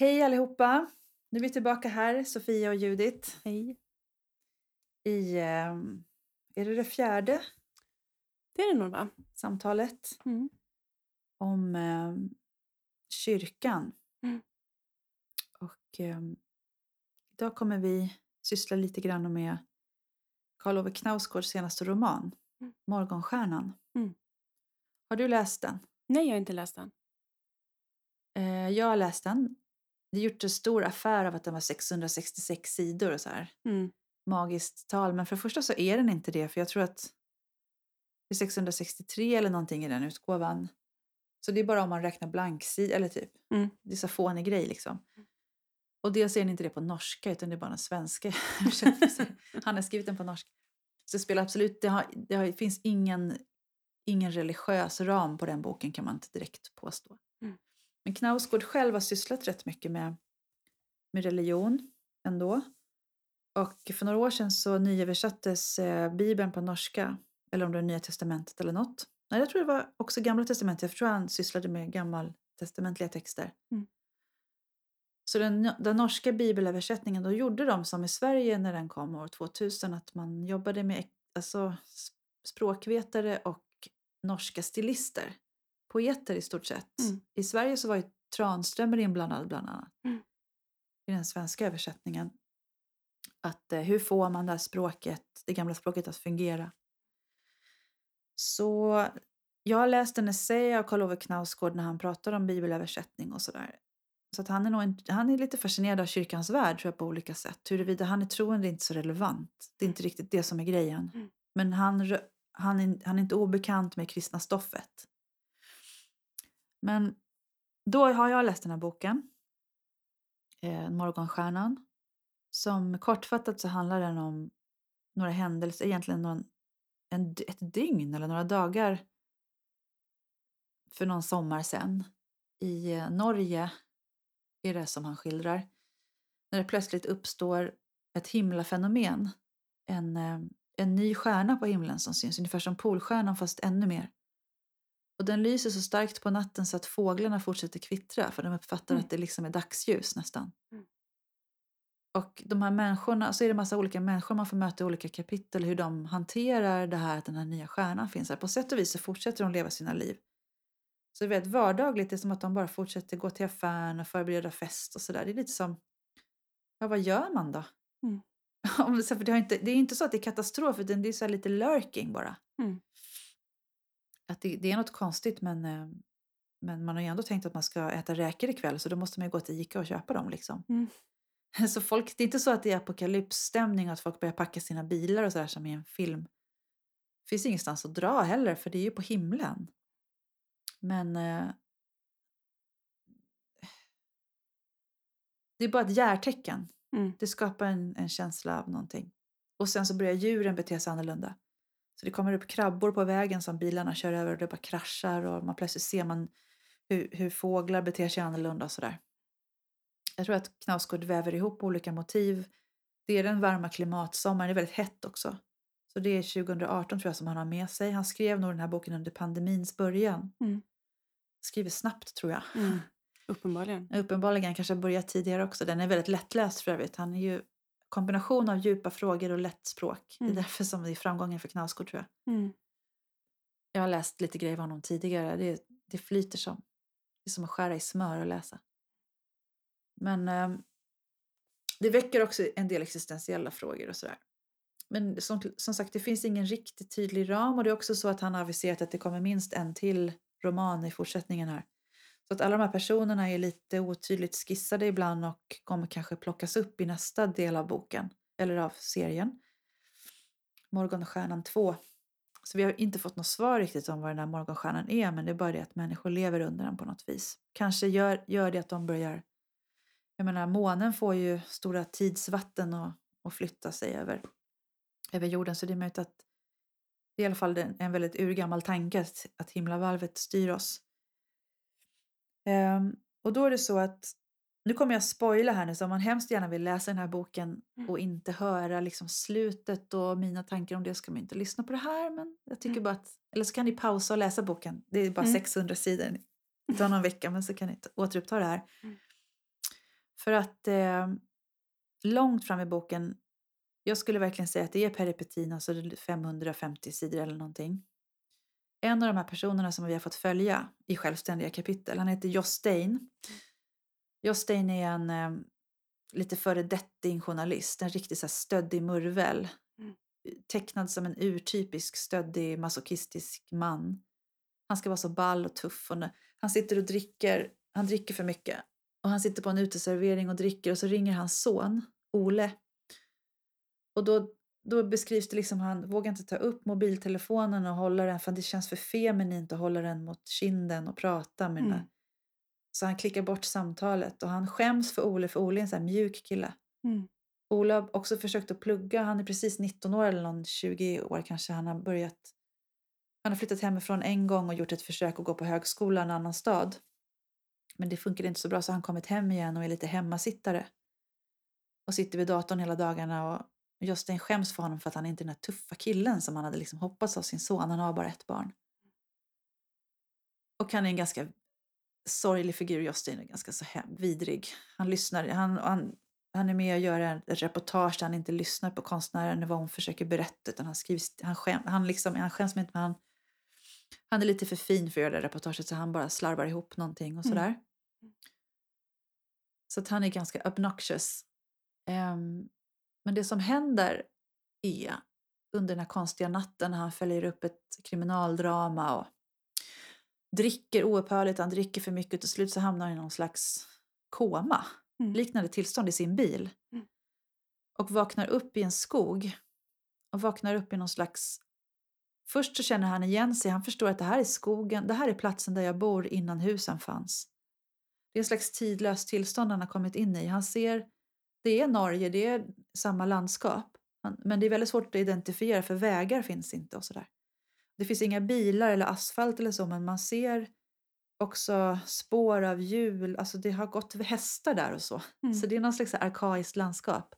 Hej allihopa! Nu är vi tillbaka här, Sofia och Judith, Hej. i eh, är det det fjärde Det är det nog va? samtalet Mm. om eh, kyrkan. Mm. Och eh, idag kommer vi syssla lite grann med Karl Ove Knausgårds senaste roman, Mm. Morgonstjärnan. Mm. Har du läst den? Nej, jag har inte läst den. Eh, jag har läst den. Det gjort en stor affär av att den var 666 sidor och så här. Mm. magiskt tal. Men för det första så är den inte det. För jag tror att det är 663 eller någonting i den utgåvan. Så det är bara om man räknar blanksid eller typ. Mm. Det är så fånig grej liksom. Och dels är den inte det på norska utan det är bara den svenska. Han har skrivit den på norska. Så det spelar absolut, det, har, det har, finns ingen, ingen religiös ram på den boken kan man inte direkt påstå. Men Knausgård själv har sysslat rätt mycket med, med religion ändå. Och för några år sedan så nyöversattes eh, Bibeln på norska. Eller om det var Nya Testamentet eller något. Nej, jag tror det var också Gamla Testamentet. Jag tror han sysslade med gammaltestamentliga texter. Mm. Så den, den norska bibelöversättningen, då gjorde de som i Sverige när den kom år 2000. Att man jobbade med alltså, språkvetare och norska stilister. Poeter i stort sett. Mm. I Sverige så var ju Tranströmer inblandad bland annat. Mm. I den svenska översättningen att eh, hur får man det här språket, det gamla språket att fungera. Så jag har läst en essä av Karl Ove Knausgård när han pratar om bibelöversättning och sådär. Så att han är, nog inte, han är lite fascinerad av kyrkans värld tror jag på olika sätt. Huruvida han är troende är inte så relevant. Det är inte riktigt det som är grejen. Mm. Men han, han, är, han är inte obekant med kristna stoffet. Men då har jag läst den här boken, eh, Morgonstjärnan. Som kortfattat så handlar den om några händelser, egentligen någon, en, ett dygn eller några dagar för någon sommar sen. I eh, Norge är det som han skildrar. När det plötsligt uppstår ett himlafenomen. En, eh, en ny stjärna på himlen som syns, ungefär som Polstjärnan fast ännu mer. Och den lyser så starkt på natten så att fåglarna fortsätter kvittra för de uppfattar Mm. att det liksom är dagsljus nästan. Mm. Och de här människorna, så är det massa olika människor man får möta i olika kapitel hur de hanterar det här att den här nya stjärnan finns här. På sätt och vis så fortsätter de leva sina liv. Så det är väldigt vardagligt, det är som att de bara fortsätter gå till affären och förbereda fest och sådär. Det är lite som, ja vad gör man då? Mm. Det, inte, är inte så att det är katastrof utan det är så här lite lurking bara. Mm. Att det, det är något konstigt men, eh, men man har ju ändå tänkt att man ska äta räkor ikväll så då måste man ju gå till Ica och köpa dem liksom. Mm. Så folk, det är inte så att det är apokalypsstämning och att folk börjar packa sina bilar och sådär som i en film. Det finns ingenstans att dra heller för det är ju på himlen. Men eh, det är bara ett järtecken. Mm. Det skapar en, en känsla av någonting. Och sen så börjar djuren bete sig annorlunda. Så det kommer upp krabbor på vägen som bilarna kör över och det bara kraschar och man plötsligt ser man hur, hur fåglar beter sig annorlunda och sådär. Jag tror att Knausgård väver ihop olika motiv. Det är den varma klimatsommaren, det är väldigt hett också. Så det är 2018 tror jag som han har med sig. Han skrev nog den här boken under pandemins början. Mm. Skriver snabbt tror jag. Mm. Uppenbarligen. Uppenbarligen kanske börjat tidigare också. Den är väldigt lättläst för övrigt. Han är ju kombination av djupa frågor och lätt språk. Det Mm. är därför som det är framgången för Knausgård tror jag. Mm. Jag har läst lite grejer av honom tidigare. Det, det flyter som. Det är som att skära i smör och läsa. Men eh, det väcker också en del existentiella frågor och sådär. Men som, som sagt, det finns ingen riktigt tydlig ram och det är också så att han har aviserat att det kommer minst en till roman i fortsättningen här. Så att alla de här personerna är lite otydligt skissade ibland och kommer kanske plockas upp i nästa del av boken eller av serien. Morgonstjärnan 2. Så vi har inte fått något svar riktigt om vad den här morgonstjärnan är men det är bara det att människor lever under den på något vis. Kanske gör, gör det att de börjar... Jag menar månen får ju stora tidsvatten och, och flytta sig över, över jorden så det är möjligt att det är i alla fall en, en väldigt urgammal tanke att, att himlavalvet styr oss. Ehm, och då är det så att, nu kommer jag spoila här nu, så om man hemskt gärna vill läsa den här boken Mm. och inte höra liksom slutet och mina tankar om det ska man inte lyssna på det här. Men jag tycker Mm. bara att, eller så kan ni pausa och läsa boken. Det är bara Mm. 600 sidor. Det tar någon vecka men så kan ni ta- återuppta det här. Mm. För att eh, långt fram i boken, jag skulle verkligen säga att det är peripetin, alltså 550 sidor eller någonting. En av de här personerna som vi har fått följa i självständiga kapitel, han heter Jostein. Jostein är en eh, lite föredetting journalist, en riktigt så här stöddig murvel. Mm. Tecknad som en urtypisk stöddig masochistisk man. Han ska vara så ball och tuff. Och han sitter och dricker, han dricker för mycket. Och han sitter på en uteservering och dricker och så ringer hans son, Ole. Och då, då beskrivs det liksom, han vågar inte ta upp mobiltelefonen och hålla den för det känns för feminint att hålla den mot kinden och prata med Mm. den. Så han klickar bort samtalet och han skäms för Ole, för Ole är en sån här mjuk kille. Mm. Ola har också försökt att plugga. Han är precis 19 år eller någon 20 år kanske. Han har börjat. Han har flyttat hemifrån en gång och gjort ett försök att gå på högskola i en annan stad. Men det funkar inte så bra så han kommit hem igen och är lite hemmasittare. Och sitter vid datorn hela dagarna och Justin skäms för honom för att han inte är den här tuffa killen som han hade liksom hoppats av sin son. Han har bara ett barn. Och han är en ganska sorglig figur, Justin är ganska så hem, vidrig. Han lyssnar, han, han, han är med och gör ett reportage där han inte lyssnar på konstnären och vad hon försöker berätta utan han skriver, han, skäm, han, liksom, han skäms inte men han, han är lite för fin för att göra det reportaget så han bara slarvar ihop någonting och Mm. sådär. Så att han är ganska obnoxious. Ehm, men det som händer är under den här konstiga natten när han följer upp ett kriminaldrama och dricker oupphörligt, han dricker för mycket och till slut så hamnar han i någon slags koma, Mm. liknande tillstånd i sin bil. Mm. Och vaknar upp i en skog och vaknar upp i någon slags... Först så känner han igen sig, han förstår att det här är skogen, det här är platsen där jag bor innan husen fanns. Det är en slags tidlöst tillstånd han har kommit in i. Han ser, det är Norge, det är samma landskap. Men det är väldigt svårt att identifiera för vägar finns inte och sådär. Det finns inga bilar eller asfalt eller så men man ser också spår av hjul, alltså det har gått hästar där och så. Mm. Så det är någon slags arkaiskt landskap.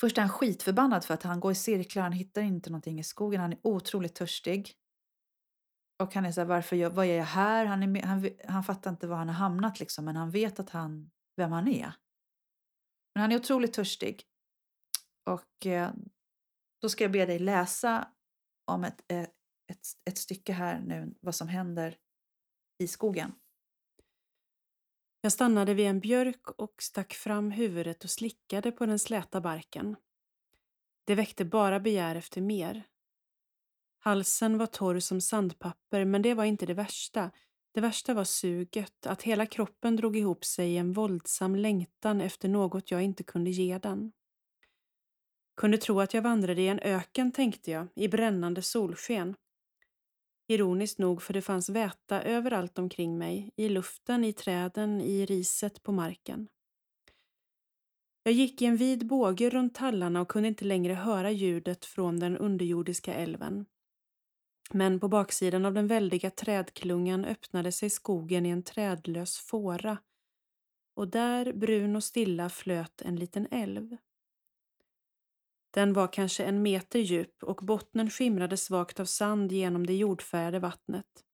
Först är han skitförbannad för att han går i cirklar, han hittar inte någonting i skogen, han är otroligt törstig. Och han är så här, varför jag, vad är jag här? Han, är han, han fattar inte var han har hamnat liksom, men han vet att han, vem han är. Men han är otroligt törstig. Och eh, då ska jag be dig läsa om ett, eh, ett, ett stycke här nu, vad som händer i skogen. Jag stannade vid en björk och stack fram huvudet och slickade på den släta barken. Det väckte bara begär efter mer. Halsen var torr som sandpapper, men det var inte det värsta. Det värsta var suget, att hela kroppen drog ihop sig i en våldsam längtan efter något jag inte kunde ge den. Kunde tro att jag vandrade i en öken, tänkte jag, i brännande solsken. Ironiskt nog, för det fanns väta överallt omkring mig, i luften, i träden, i riset på marken. Jag gick i en vid båge runt tallarna och kunde inte längre höra ljudet från den underjordiska älven. Men på baksidan av den väldiga trädklungan öppnade sig skogen i en trädlös fåra och där, brun och stilla, flöt en liten älv. Den var kanske en meter djup och bottnen skimrade svagt av sand genom det jordfärgade vattnet.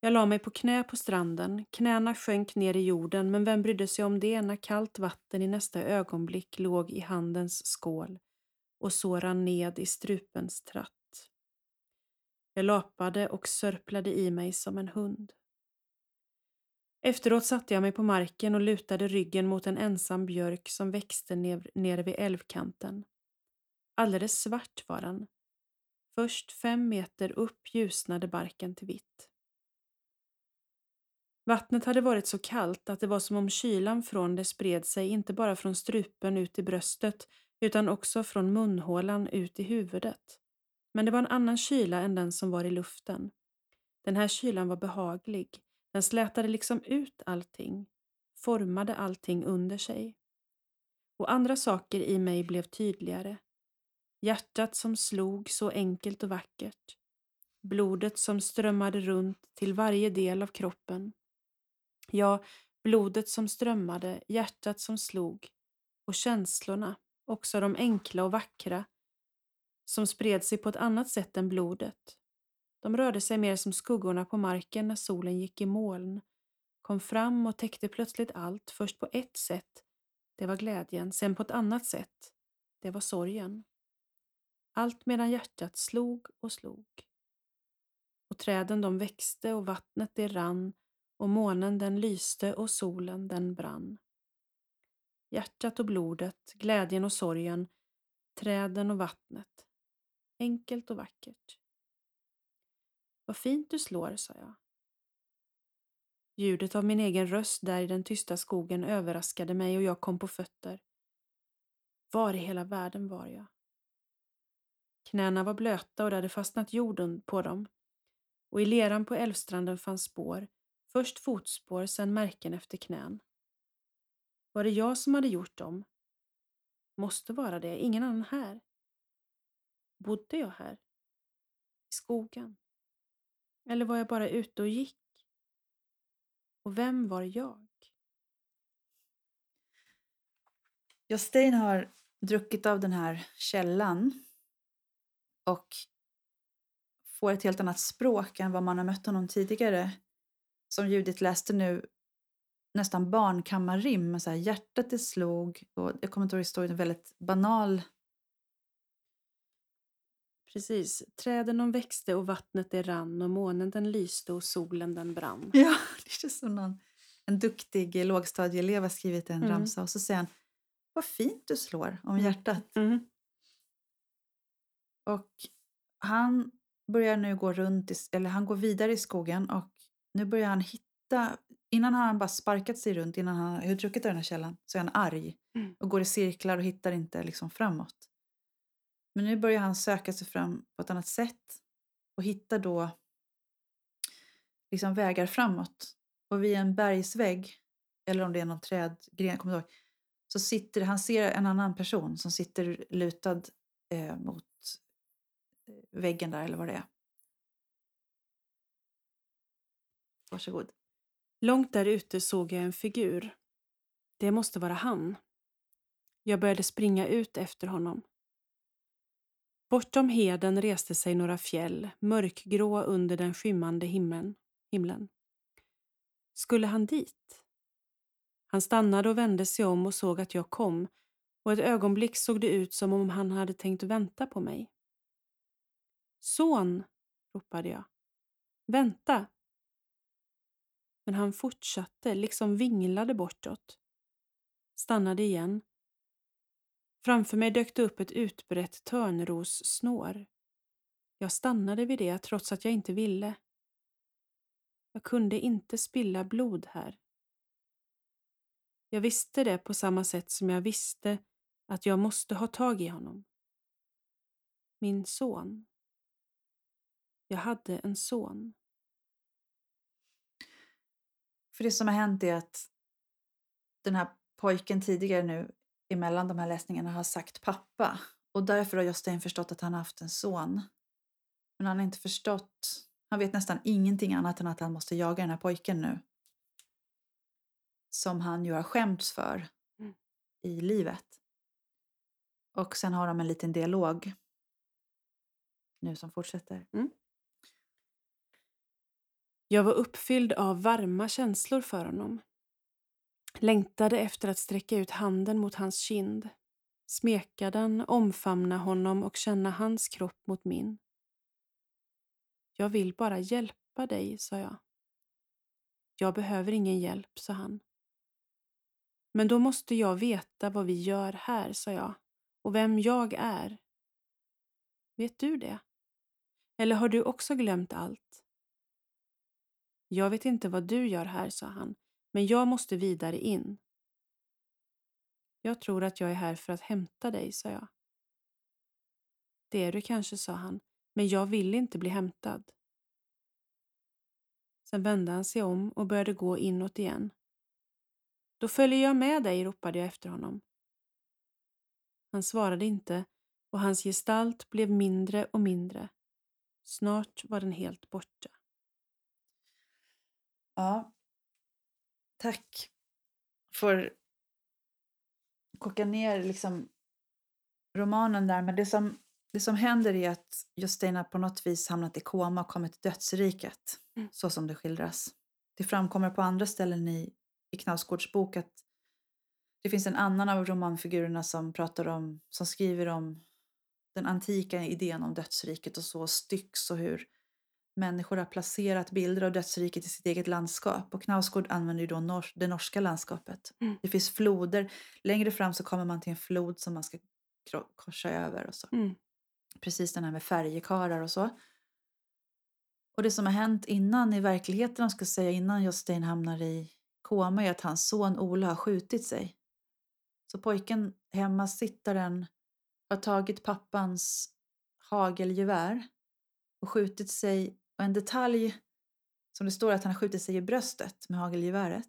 Jag la mig på knä på stranden, knäna sjönk ner i jorden men vem brydde sig om det när kallt vatten i nästa ögonblick låg i handens skål och så rann ned i strupens tratt. Jag lapade och sörplade i mig som en hund. Efteråt satte jag mig på marken och lutade ryggen mot en ensam björk som växte ner, nere vid älvkanten. Alldeles svart var den. Först fem meter upp ljusnade barken till vitt. Vattnet hade varit så kallt att det var som om kylan från det spred sig inte bara från strupen ut i bröstet utan också från munhålan ut i huvudet. Men det var en annan kyla än den som var i luften. Den här kylan var behaglig. Den slätade liksom ut allting, formade allting under sig. Och andra saker i mig blev tydligare. Hjärtat som slog så enkelt och vackert. Blodet som strömmade runt till varje del av kroppen. Ja, blodet som strömmade, hjärtat som slog och känslorna, också de enkla och vackra, som spred sig på ett annat sätt än blodet. De rörde sig mer som skuggorna på marken när solen gick i moln, kom fram och täckte plötsligt allt, först på ett sätt, det var glädjen, sen på ett annat sätt, det var sorgen. Allt medan hjärtat slog och slog. Och träden de växte och vattnet det rann och månen den lyste och solen den brann. Hjärtat och blodet, glädjen och sorgen, träden och vattnet. Enkelt och vackert. Vad fint du slår, sa jag. Ljudet av min egen röst där i den tysta skogen överraskade mig och jag kom på fötter. Var i hela världen var jag? Knäna var blöta och det hade fastnat jorden på dem. Och i leran på älvstranden fanns spår, först fotspår, sen märken efter knän. Var det jag som hade gjort dem? Måste vara det, ingen annan här. Bodde jag här? I skogen? Eller var jag bara ute och gick? Och vem var jag? Jostein har druckit av den här källan och får ett helt annat språk än vad man har mött honom tidigare. Som Judith läste nu, nästan barnkammarrim. Så här, hjärtat det slog och jag kommer inte ihåg historien, en väldigt banal. Precis. Träden de växte och vattnet det rann och månen den lyste och solen den brann. Ja, det känns som någon, en duktig lågstadieelev har skrivit en Mm. ramsa och så säger han Vad fint du slår om Mm. hjärtat. Mm. Och han börjar nu gå runt, i, eller han går vidare i skogen och nu börjar han hitta, innan har han bara sparkat sig runt, innan han har druckit av den här källan, så är han arg Mm. och går i cirklar och hittar inte liksom framåt. Men nu börjar han söka sig fram på ett annat sätt och hittar då liksom vägar framåt. Och vid en bergsvägg, eller om det är någon trädgren, kommer ihåg, så sitter han ser en annan person som sitter lutad eh, mot eh, väggen där eller vad det är. Varsågod. Långt där ute såg jag en figur. Det måste vara han. Jag började springa ut efter honom. Bortom heden reste sig några fjäll, mörkgrå under den skymmande himlen. himlen. Skulle han dit? Han stannade och vände sig om och såg att jag kom och ett ögonblick såg det ut som om han hade tänkt vänta på mig. Son, ropade jag. Vänta! Men han fortsatte, liksom vinglade bortåt. Stannade igen. Framför mig dök det upp ett utbrett törnrossnår. Jag stannade vid det trots att jag inte ville. Jag kunde inte spilla blod här. Jag visste det på samma sätt som jag visste att jag måste ha tag i honom. Min son. Jag hade en son. För det som har hänt är att den här pojken tidigare nu emellan de här läsningarna har sagt pappa. Och därför har Jostein förstått att han har haft en son. Men han har inte förstått, han vet nästan ingenting annat än att han måste jaga den här pojken nu. Som han ju har skämts för Mm. i livet. Och sen har de en liten dialog nu som fortsätter. Jag var uppfylld av varma känslor för honom. Längtade efter att sträcka ut handen mot hans kind, smeka den, omfamna honom och känna hans kropp mot min. Jag vill bara hjälpa dig, sa jag. Jag behöver ingen hjälp, sa han. Men då måste jag veta vad vi gör här, sa jag, och vem jag är. Vet du det? Eller har du också glömt allt? Jag vet inte vad du gör här, sa han, men jag måste vidare in. Jag tror att jag är här för att hämta dig, sa jag. Det är du kanske, sa han, men jag vill inte bli hämtad. Sen vände han sig om och började gå inåt igen. Då följer jag med dig, ropade jag efter honom. Han svarade inte och hans gestalt blev mindre och mindre. Snart var den helt borta. Ja. Tack. Får koka ner liksom romanen där. Men det som, det som händer är att Justina på något vis hamnat i koma och kommit till dödsriket. Mm. Så som det skildras. det framkommer på andra ställen i, i Knausgårds bok att det finns en annan av romanfigurerna som pratar om, som skriver om den antika idén om dödsriket och så stycks och hur människor har placerat bilder av dödsriket i sitt eget landskap. Och Knausgård använder ju då nor det norska landskapet. Mm. Det finns floder. Längre fram så kommer man till en flod som man ska korsa över och så. Mm. Precis den här med färjekarar och så. Och det som har hänt innan i verkligheten, om jag ska säga, innan Jostein hamnar i koma är att hans son Ola har skjutit sig. Så pojken, hemma sittaren, har tagit pappans hagelgevär och skjutit sig. Och en detalj som det står att han har skjutit sig i bröstet med hagelgeväret.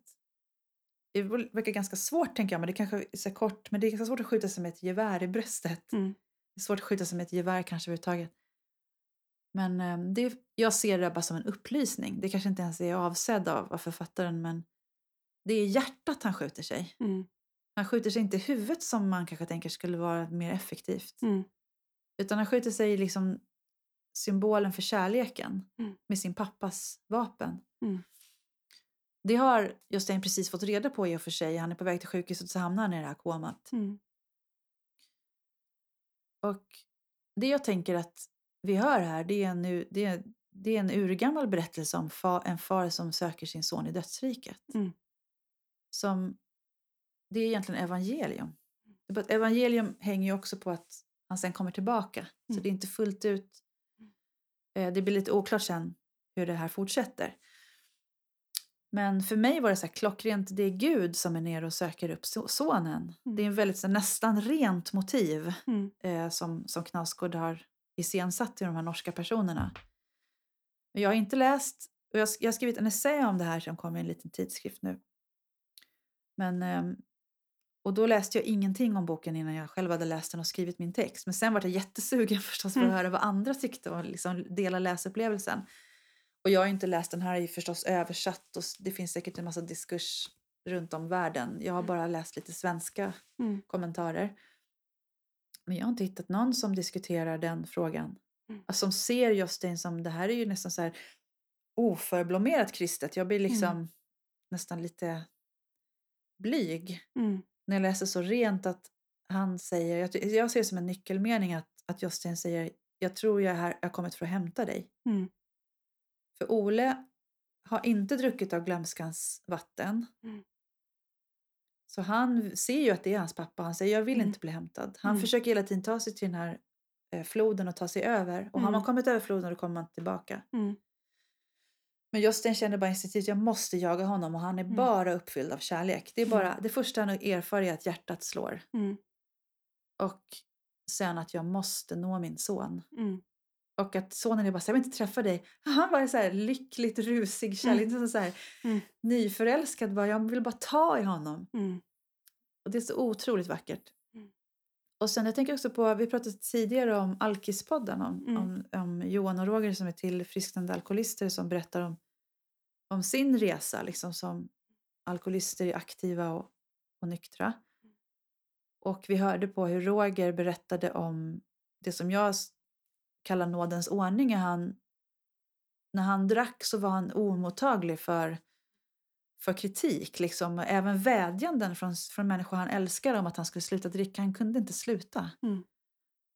Det verkar ganska svårt tänker jag, men det kanske är så kort. Men det är ganska svårt att skjuta sig med ett gevär i bröstet. Mm. Det är svårt att skjuta sig med ett gevär kanske överhuvudtaget. Men eh, det, jag ser det bara som en upplysning. Det kanske inte ens är avsedd av, av författaren men det är hjärtat han skjuter sig. Mm. Han skjuter sig inte i huvudet som man kanske tänker skulle vara mer effektivt. Mm. Utan han skjuter sig liksom symbolen för kärleken Mm. med sin pappas vapen. Mm. Det har Jostein precis fått reda på i och för sig. Han är på väg till sjukhuset så hamnar han i det här komat. Mm. Och det jag tänker att vi hör här, det är en, u- det är, det är en urgammal berättelse om fa, en far som söker sin son i dödsriket. Mm. Som, det är egentligen evangelium. Att Evangelium hänger ju också på att han sen kommer tillbaka. Så Mm. det är inte fullt ut... Eh, det blir lite oklart sen hur det här fortsätter. Men för mig var det så här klockrent, det är Gud som är nere och söker upp so- sonen. Mm. Det är en väldigt så här, nästan rent motiv Mm. eh, som, som Knausgård har iscensatt till de här norska personerna. Jag har inte läst, och jag, jag har skrivit en essä om det här som kommer i en liten tidskrift nu. Men, ehm, och då läste jag ingenting om boken innan jag själv hade läst den och skrivit min text. Men sen var jag jättesugen förstås för att Mm. höra vad andra tyckte och liksom dela läsupplevelsen. Och jag har inte läst den här, är ju förstås översatt och det finns säkert en massa diskurs runt om världen. Jag har bara läst lite svenska Mm. kommentarer. Men jag har inte hittat någon som diskuterar den frågan. Mm. Alltså, som ser Jostein som, det här är ju nästan så här oförblommerat kristet. Jag blir liksom nästan lite blyg Mm. När jag läser så rent att han säger, jag, jag ser det som en nyckelmening att, att Jostein säger jag tror jag är här, jag har kommit för att hämta dig. Mm. För Ole har inte druckit av glömskans vatten. Mm. Så han ser ju att det är hans pappa. Han säger jag vill Mm. inte bli hämtad. Han Mm. försöker hela tiden ta sig till den här eh, floden och ta sig över. Och har man Mm. kommit över floden då kommer man tillbaka. Mm. Men Jostein känner bara instinktivt jag måste jaga honom och han är Mm. bara uppfylld av kärlek. Det, är bara, det första han erfar är att hjärtat slår. Mm. Och sen att jag måste nå min son. Mm. Och att sonen är bara så jag vill inte träffa dig. Han var så här lyckligt rusig kärlek. inte Så här, Mm. Nyförälskad bara, jag vill bara ta i honom. Mm. Och det är så otroligt vackert. Mm. Och sen jag tänker också på, vi pratade tidigare om Alkispodden, om, Mm. om, om Johan och Roger som är tillfrisknande alkoholister som berättar om, om sin resa liksom som alkoholister är aktiva och, och nyktra. Och vi hörde på hur Roger berättade om det som jag kallar nådens ordning. Han, när han drack så var han omottaglig för, för kritik. Liksom. Även vädjanden från, från människor han älskar om att han skulle sluta dricka. Han kunde inte sluta. Mm.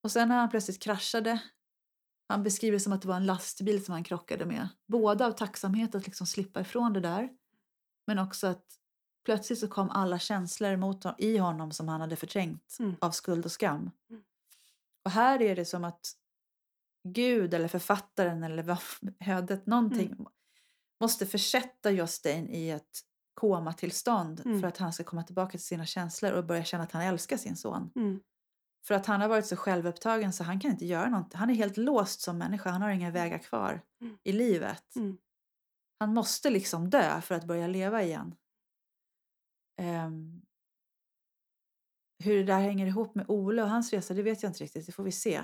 Och sen när han plötsligt kraschade. Han beskriver det som att det var en lastbil som han krockade med. Både av tacksamhet att liksom slippa ifrån det där. Men också att plötsligt så kom alla känslor mot hon- i honom som han hade förträngt Mm. av skuld och skam. Mm. Och här är det som att Gud eller författaren eller ödet, någonting Mm. måste försätta Jostein i ett komatillstånd Mm. för att han ska komma tillbaka till sina känslor och börja känna att han älskar sin son. Mm. För att han har varit så självupptagen så han kan inte göra något. Han är helt låst som människa. Han har inga vägar kvar Mm. i livet. Mm. Han måste liksom dö för att börja leva igen. Ehm, hur det där hänger ihop med Ole och hans resa, det vet jag inte riktigt. Det får vi se.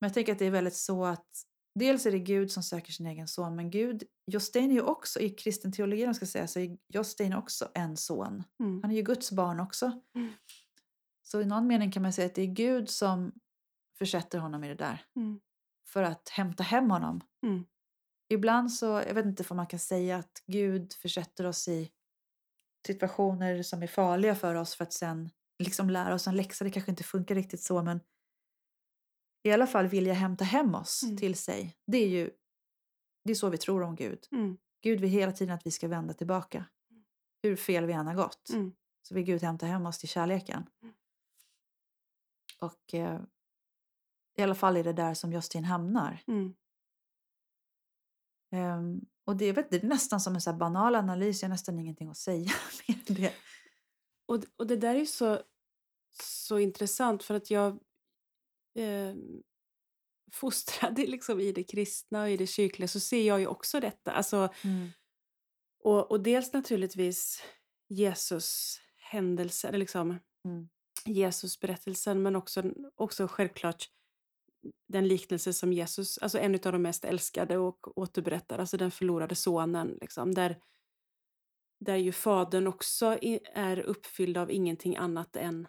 Men jag tänker att det är väldigt så att dels är det Gud som söker sin egen son, men Gud, Jostein är ju också, i kristen teologi om ska säga, så är Jostein också en son. Mm. Han är ju Guds barn också. Mm. Så i någon mening kan man säga att det är Gud som försätter honom i det där. Mm. För att hämta hem honom. Mm. ibland så, jag vet inte om man kan säga att Gud försätter oss i situationer som är farliga för oss för att sen liksom lära oss en läxa. Det kanske inte funkar riktigt så men i alla fall vilja hämta hem oss Mm. till sig. Det är ju det är så vi tror om Gud. Mm. Gud vill hela tiden att vi ska vända tillbaka. Hur fel vi än har gått. Mm. Så vill Gud hämta hem oss till kärleken. Mm. Och eh, i alla fall är det där som Justin hamnar. Mm. Ehm, och det, vet, det är nästan som en så banal analys, jag har nästan ingenting att säga än det. Och, och det där är ju så, så intressant för att jag eh, fostrade liksom i det kristna och i det kyrkliga så ser jag ju också detta. Alltså, och, och dels naturligtvis Jesus händelser, eller liksom Mm. Jesus berättelsen men också, också självklart den liknelse som Jesus, alltså en av de mest älskade och återberättar, alltså den förlorade sonen, liksom, där, där ju fadern också är uppfylld av ingenting annat än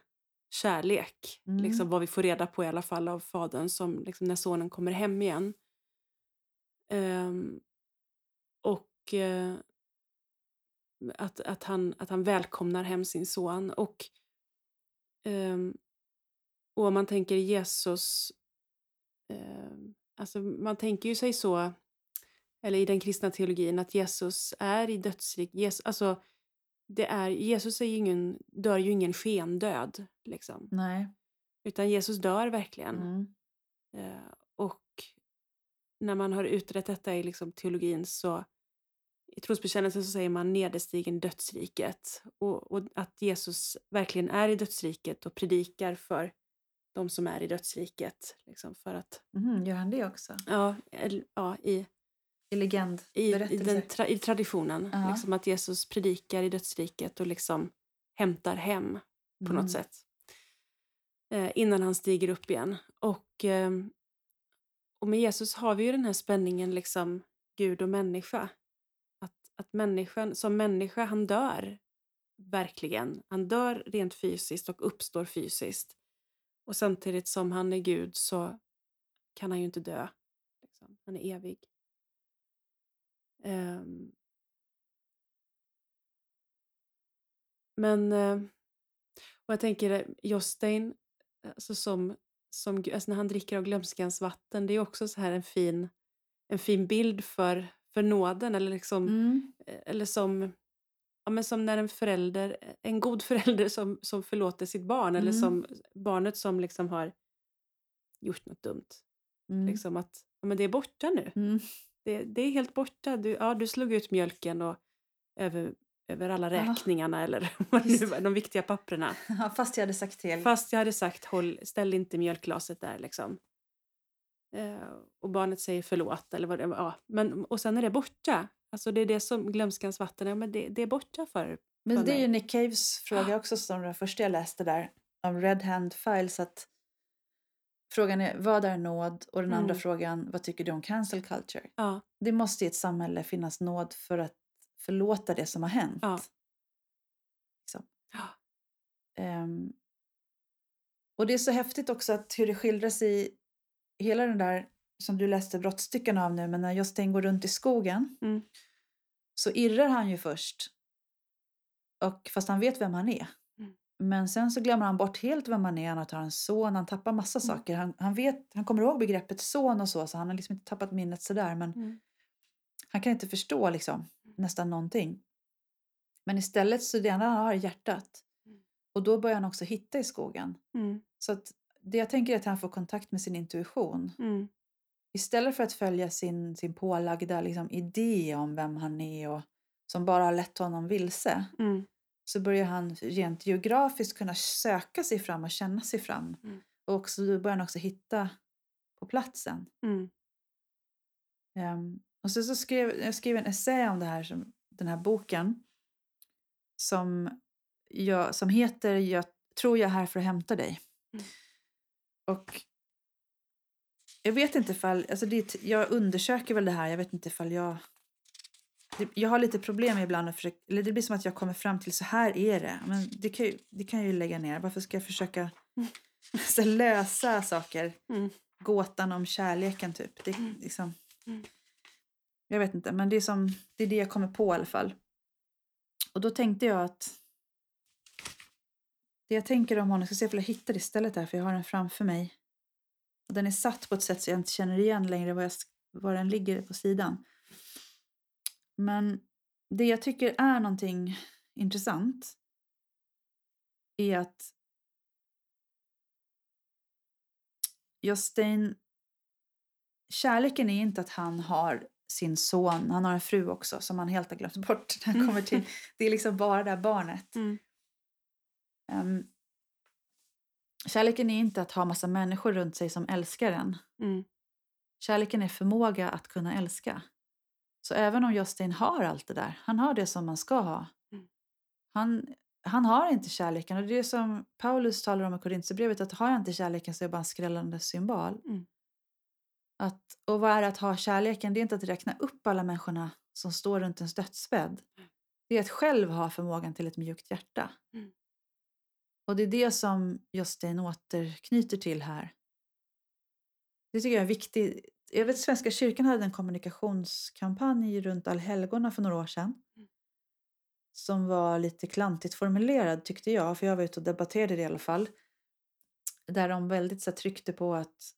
kärlek. Mm. Liksom vad vi får reda på i alla fall av fadern som, liksom, när sonen kommer hem igen. Ehm, och eh, att, att, han, att han välkomnar hem sin son. Och, ehm, och om man tänker Jesus, ehm, alltså man tänker ju sig så, eller i den kristna teologin, att Jesus är i dödsrik. Jesus, alltså, det är, Jesus är ju ingen, dör ju ingen skendöd, liksom. Nej. utan Jesus dör verkligen. Mm. Eh, och när man har utrett detta i liksom teologin så i trosbekännelsen så säger man nederstigen dödsriket. Och, och att Jesus verkligen är i dödsriket och predikar för de som är i dödsriket. Liksom för att, Mhm, gör han det också? ja, ja i, I i, i, legendberättelser? den tra, i traditionen. Ja. Liksom att Jesus predikar i dödsriket och liksom hämtar hem på Mm. något sätt. Eh, innan han stiger upp igen. Och, ehm, och med Jesus har vi ju den här spänningen liksom Gud och människa. Att, människan, som människa, han dör verkligen. Han dör rent fysiskt och uppstår fysiskt. Och samtidigt som han är Gud så kan han ju inte dö. Liksom. Han är evig. Um. Men, eh, och jag tänker eh, Jostein, eh, alltså som, som, alltså när han dricker av glömskans vatten, det är också så här en fin, en fin bild för, för nåden. Eller, liksom, Mm. eller som, ja, men som när en förälder, en god förälder som, som förlåter sitt barn. Eller Mm. som barnet som liksom har gjort något dumt. Mm. Liksom att ja, men det är borta nu. Mm. Det, det är helt borta. Du, ja, du slog ut mjölken och över, över alla Ja. räkningarna eller vad det nu de viktiga papperna. Ja, fast jag hade sagt till. Fast jag hade sagt håll, ställ inte mjölkglaset där liksom. Eh, och barnet säger förlåt eller vad det. Ja, men, och sen är det borta. Alltså det är det som glömskans vatten är, men det, det är borta för, Men för det är mig. ju Nick Caves fråga också som den första jag läste där. Om Red Hand Files. Att frågan är vad är nåd? Och den andra Mm. frågan vad tycker du om cancel culture? Ja, Det måste i ett samhälle finnas nåd för att förlåta det som har hänt. Ja. Liksom. Ehm, och det är så häftigt också att hur det skildras i hela den där som du läste brottstycken av nu, men när Justin går runt i skogen Mm. så irrar han ju först. Och, fast han vet vem han är. Mm. Men sen så glömmer han bort helt vem han är. Han har en son, han tappar massa Mm. saker. Han, han, vet, han kommer ihåg begreppet son och så, så han har liksom inte tappat minnet sådär. Men Mm. han kan inte förstå liksom, nästan någonting. Men istället så det enda han har är hjärtat. Mm. Och då börjar han också hitta i skogen. Mm. Så att det jag tänker är att han får kontakt med sin intuition. Mm. Istället för att följa sin, sin pålagda liksom, idé om vem han är och som bara har lett honom vilse. Mm. Så börjar han rent geografiskt kunna söka sig fram och känna sig fram. Mm. Och också, då börjar han också hitta på platsen. Ehm, och så, så skrev jag skrev en essä om det här, som, den här boken. Som, jag, som heter Jag tror jag är här för att hämta dig. Mm. Och jag vet inte ifall, alltså det, jag undersöker väl det här, jag vet inte ifall jag jag har lite problem ibland, att försöka, eller det blir som att jag kommer fram till så här är det. Men det kan, ju, det kan jag ju lägga ner. Varför ska jag försöka så här, lösa saker? Mm. Gåtan om kärleken typ. Det, Mm. liksom. Mm. Jag vet inte, men det är, som, det är det jag kommer på i alla fall. Och då tänkte jag att det jag tänker om honom, jag ska se om jag hittar det istället där för jag har den framför mig. Och den är satt på ett sätt så jag inte känner igen längre var, jag, var den ligger på sidan. Men det jag tycker är någonting intressant är att Jostein, kärleken är inte att han har sin son, han har en fru också som han helt har glömt bort när han kommer till. Det är liksom bara det här barnet. Mm. Um, kärleken är inte att ha massa människor runt sig som älskar en. Mm. Kärleken är förmåga att kunna älska. Så även om Justin har allt det där, han har det som man ska ha. Mm. Han, han har inte kärleken. Och det är som Paulus talar om i Korinthierbrevet, att har jag inte kärleken så är jag bara en skrällande symbol. Mm. Att, och vad är att ha kärleken? Det är inte att räkna upp alla människorna som står runt ens dödsbädd. Det är att själv ha förmågan till ett mjukt hjärta. Mm. Och det är det som Justin återknyter till här. Det tycker jag är viktigt. Jag vet Svenska kyrkan hade en kommunikationskampanj runt allhelgona för några år sedan. Mm. Som var lite klantigt formulerad tyckte jag, för jag var ute och debatterade det i alla fall. Där de väldigt så här, tryckte på att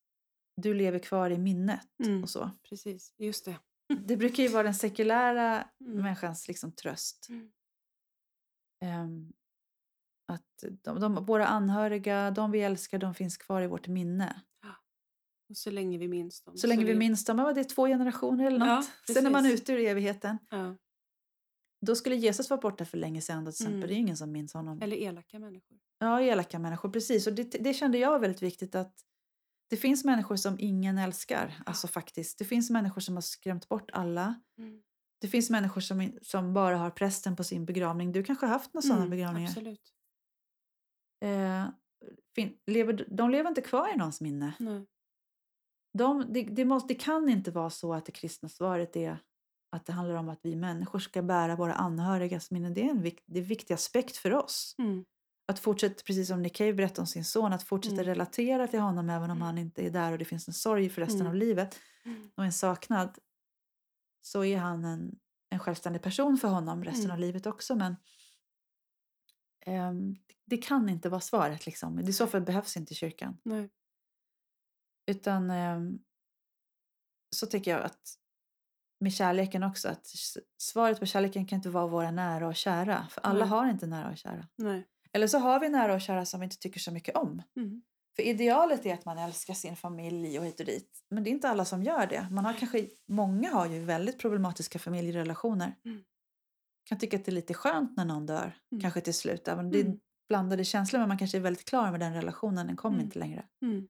du lever kvar i minnet Mm. och så. Precis, just det. Det brukar ju vara den sekulära Mm. människans liksom, tröst. Mm. Ehm, att de, de, våra anhöriga, de vi älskar, de finns kvar i vårt minne. Och så länge vi minns dem. Så länge vi vi- minns dem, ja, det är två generationer eller Ja, något. Sen är man ute ur evigheten. Ja. Då skulle Jesus vara borta för länge sedan då, till exempel. Mm. Det är ingen som minns honom. Eller elaka människor. Ja, elaka människor, precis. Och det, det kände jag var väldigt viktigt att det finns människor som ingen älskar. Alltså faktiskt. Det finns människor som har skrämt bort alla. Mm. Det finns människor som, som bara har prästen på sin begravning. Du kanske har haft några sådana Mm, begravningar? Absolut. Eh, lever, de lever inte kvar i någons minne. Nej. De, det, det, måste, det kan inte vara så att det kristna svaret är att det handlar om att vi människor ska bära våra anhörigas minne. Det är en, vik, det är en viktig aspekt för oss. Mm. Att fortsätta, precis som Nick Cave berättade om sin son, att fortsätta Mm. relatera till honom även om Mm. han inte är där och det finns en sorg för resten Mm. av livet Mm. och en saknad. Så är han en, en självständig person för honom resten Mm. av livet också. Men det kan inte vara svaret. Liksom. I så fall behövs inte kyrkan. Nej. Utan ehm, så tycker jag att med kärleken också, att svaret på kärleken kan inte vara våra nära och kära. För alla Nej. har inte nära och kära. Nej. Eller så har vi nära och kära som vi inte tycker så mycket om. Mm. För idealet är att man älskar sin familj och hit och dit. Men det är inte alla som gör det. Man har kanske, många har ju väldigt problematiska familjerelationer. Mm. Kan tycka att det är lite skönt när någon dör, Mm. kanske till slut. Även det är Mm. blandade känslor men man kanske är väldigt klar med den relationen, den kommer Mm. inte längre. Mm.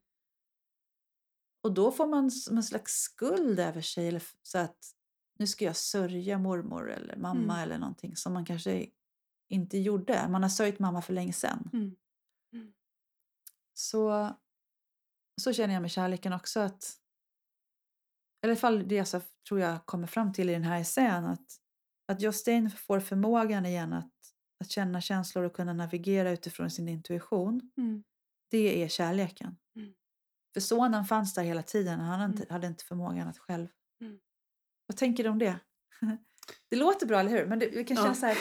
Och då får man som en slags skuld över sig. Eller så att nu ska jag sörja mormor eller mamma Mm. eller någonting som man kanske inte gjorde. Man har sörjt mamma för länge sedan. Så, så känner jag med kärleken också att i alla fall det jag tror jag kommer fram till i den här essän att, att Jostein får förmågan igen att, att känna känslor och kunna navigera utifrån sin intuition. Mm. Det är kärleken. Mm. För sonen fanns där hela tiden och han hade inte, Mm. hade inte förmågan att själv. Mm. Vad tänker du om det? Det låter bra, eller hur? Men det, det kan Ja. kännas så här...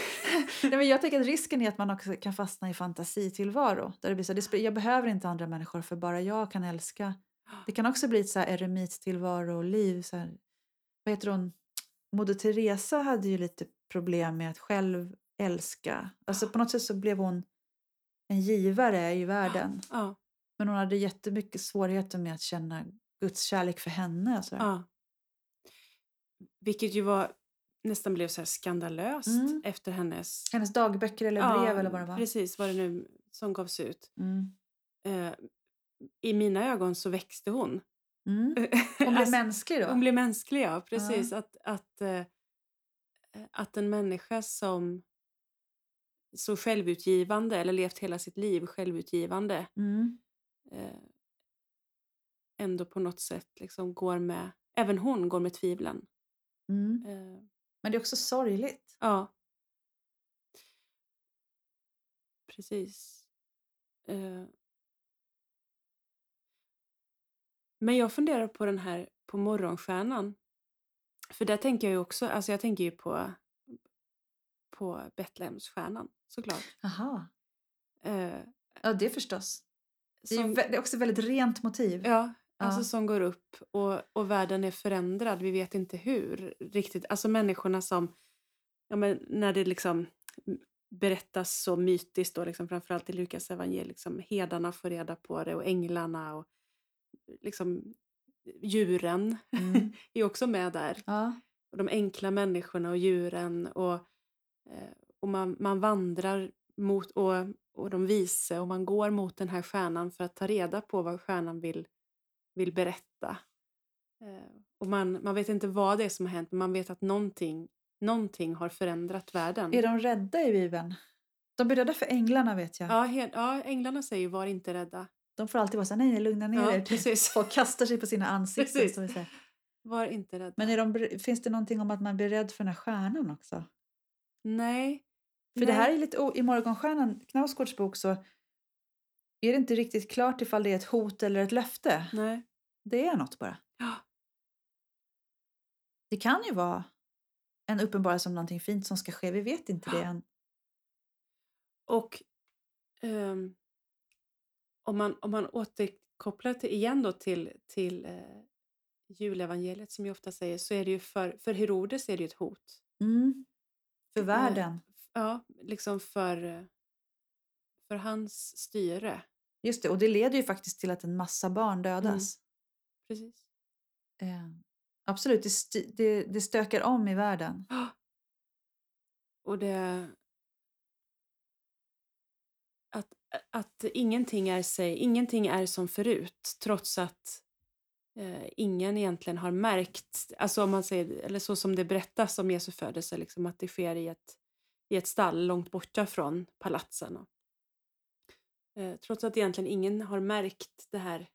Nej, men jag tänker att risken är att man också kan fastna i fantasitillvaro. Där det blir så här, det, jag behöver inte andra människor för bara jag kan älska. Det kan också bli ett så här eremittillvaro och liv. Så här, vad heter hon? Moder Teresa hade ju lite problem med att själv älska. Alltså på något sätt så blev hon en givare i världen. Ja. Men hon hade jättemycket svårigheter med att känna Guds kärlek för henne. Och ja. Vilket ju var nästan blev så skandalöst Mm. efter hennes... Hennes dagböcker eller brev eller vad det var. Precis, vad det nu som gavs ut. Mm. Eh, I mina ögon så växte hon. Mm. Hon blev Alltså, mänsklig då? Hon blev mänsklig, ja. Precis. Att, att, eh, att en människa som så självutgivande eller levt hela sitt liv självutgivande Mm. eh, ändå på något sätt liksom går med, även hon går med tvivlen. Mm. Eh, Men det är också sorgligt. ja. Precis. Eh, men jag funderar på den här, på morgonstjärnan. För där tänker jag ju också, alltså jag tänker ju på, på Betlehemsstjärnan såklart. Jaha. Eh, Ja, det förstås. Det är, som, det är också ett väldigt rent motiv. ja, alltså Ja. som går upp och, och världen är förändrad. Vi vet inte hur riktigt. Alltså människorna som, ja men när det liksom berättas så mytiskt då, liksom, framförallt i Lukas evangeliet, liksom, herdarna får reda på det och änglarna och liksom djuren Mm. är också med där. Ja. Och de enkla människorna och djuren och, eh, och man, man vandrar mot och, och de vise och man går mot den här stjärnan för att ta reda på vad stjärnan vill, vill berätta. Eh, och man, man vet inte vad det är som har hänt men man vet att någonting, någonting har förändrat världen. Är de rädda i Bibeln? De blir rädda för änglarna vet jag. Ja, he, ja, änglarna säger var inte rädda. De får alltid vara så här, nej, nej, lugna ner Ja, er. precis. Folk kastar sig på sina ansikten. Så säger. Var inte rädda. Men är de, finns det någonting om att man blir rädd för den här stjärnan också? Nej. För nej. det här är lite, o- i Morgonstjärnan, Knausgårds bok, så är det inte riktigt klart ifall det är ett hot eller ett löfte. Nej. Det är något bara. Ja. Det kan ju vara en uppenbarelse om någonting fint som ska ske. Vi vet inte det Ja. än. Och ehm, om, man, om man återkopplar till, igen då till, till eh, julevangeliet som jag ofta säger så är det ju för, för Herodes är det ju ett hot. Mm. För Eh, världen. Ja, liksom för, för hans styre. Just det, och det leder ju faktiskt till att en massa barn Mm. dödas. Precis. Eh, absolut, det, det, det stökar om i världen. Och det... Att, ingenting, är sig, ingenting är som förut trots att eh, ingen egentligen har märkt, alltså om man säger, eller så som det berättas om Jesu födelse, liksom att det sker i ett, i ett stall långt borta från palatsen. Och, eh, trots att egentligen ingen har märkt det här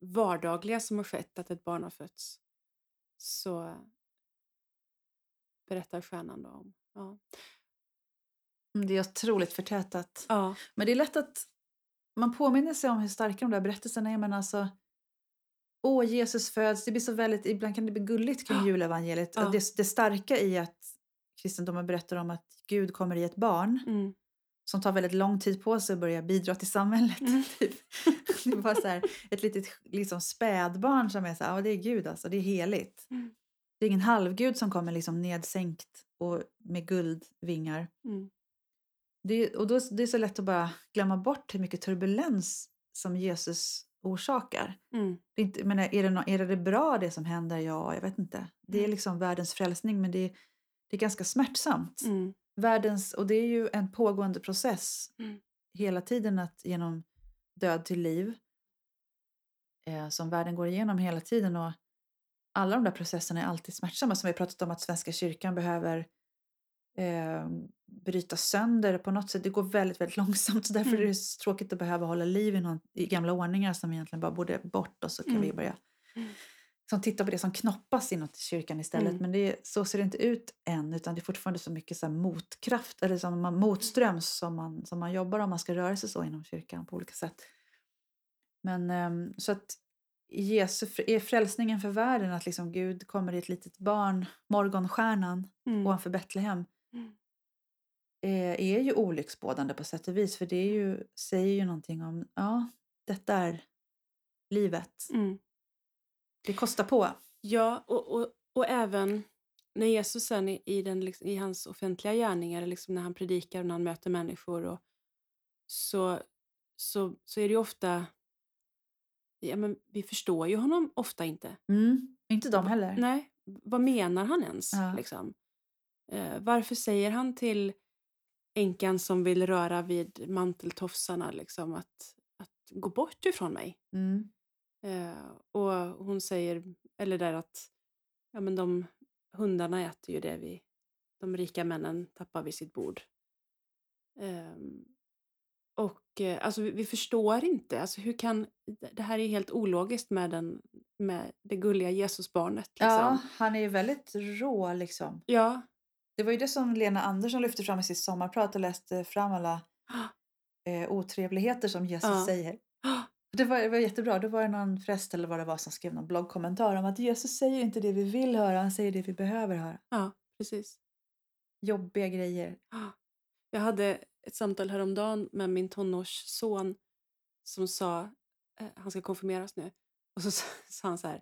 vardagliga som har skett, att ett barn har fötts, så berättar stjärnan då om. Ja. Mm, Det är otroligt förtätat. Ja. Men det är lätt att man påminner sig om hur starka de där berättelserna är. Men alltså, åh, Jesus föds. Det blir så väldigt, ibland kan det bli gulligt kring Ja. julevangeliet. Ja. Det, det starka i att kristendomen berättar om att Gud kommer i ett barn Mm. som tar väldigt lång tid på sig att börja bidra till samhället. Mm. Typ. Det är bara så här, ett litet liksom, spädbarn som är så här, ja det är Gud alltså, det är heligt. Mm. Det är ingen halvgud som kommer liksom nedsänkt och med guldvingar. Mm. Det och då, det är så lätt att bara glömma bort hur mycket turbulens som Jesus orsakar. Mm. Det är, inte, men är, det är det bra det som händer? Ja, jag vet inte. Det är Mm. liksom världens frälsning men det är, det är ganska smärtsamt. Mm. Världens, och det är ju en pågående process Mm. hela tiden att genom död till liv eh, som världen går igenom hela tiden. Och alla de där processerna är alltid smärtsamma som vi pratat om att Svenska kyrkan behöver eh, bryta sönder på något sätt. Det går väldigt, väldigt långsamt så därför Mm. är det så tråkigt att behöva hålla liv i, någon, i gamla ordningar som egentligen bara borde bort och så kan Mm. vi börja Mm. som titta på det som knoppas inåt kyrkan istället. Mm. Men det, så ser det inte ut än utan det är fortfarande så mycket så motkraft eller som man, motströms som man, som man jobbar om man ska röra sig så inom kyrkan på olika sätt. Men ehm, så att Jesu, är frälsningen för världen att liksom Gud kommer i ett litet barn, morgonstjärnan Mm. ovanför Betlehem är ju olycksbådande på sätt och vis för det är ju, säger ju någonting om ja, detta är livet. Mm. Det kostar på. Ja, och, och, och även när Jesus sen i, i, den, liksom, i hans offentliga gärningar, liksom när han predikar och när han möter människor, och, så, så, så är det ju ofta... Ja, men vi förstår ju honom ofta inte. Mm. Inte de heller. Nej, vad menar han ens? Ja. Liksom? Eh, varför säger han till änkan som vill röra vid manteltofsarna liksom, att, att gå bort ifrån mig? Mm. Eh, och hon säger, eller där att ja, men de hundarna äter ju det vi, de rika männen tappar vid sitt bord. Ehm, och eh, alltså vi, vi förstår inte, alltså hur kan, det här är helt ologiskt med, den, med det gulliga Jesusbarnet. Liksom. Ja, han är ju väldigt rå liksom. ja. Det var ju det som Lena Andersson lyfte fram i sitt sommarprat och läste fram alla eh, otrevligheter som Jesus Ja. säger. Det var, det var jättebra. Då var det någon präst eller vad det var som skrev någon bloggkommentar om att Jesus säger inte det vi vill höra, han säger det vi behöver höra. Ja, precis. Jobbiga grejer. Jag hade ett samtal häromdagen med min tonårsson som sa, eh, han ska konfirmeras nu, och så sa han så här,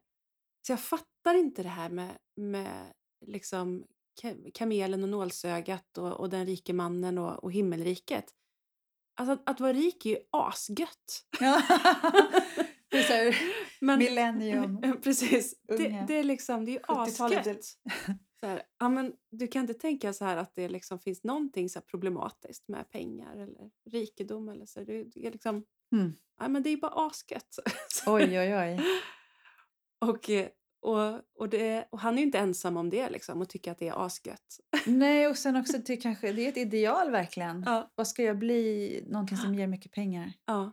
så jag fattar inte det här med, med liksom kamelen och nålsögat och, och den rike mannen och, och himmelriket. Alltså att, att vara rik är ju asgött. Ja. det är så här, Men, millennium. Precis. Det, det är liksom, det är ju 70-talet. asgött. Så här, ja, men du kan inte tänka så här att det liksom finns någonting så problematiskt med pengar eller rikedom. Eller så. Det, det är liksom, Mm. ja, men det är bara asgött. Oj, oj, oj. och, eh, och, och, det, och han är inte ensam om det liksom, och tycker att det är asgött. Nej, och sen också det kanske det är ett ideal verkligen. Ja. Vad ska jag bli? Någonting som ger mycket pengar. Ja.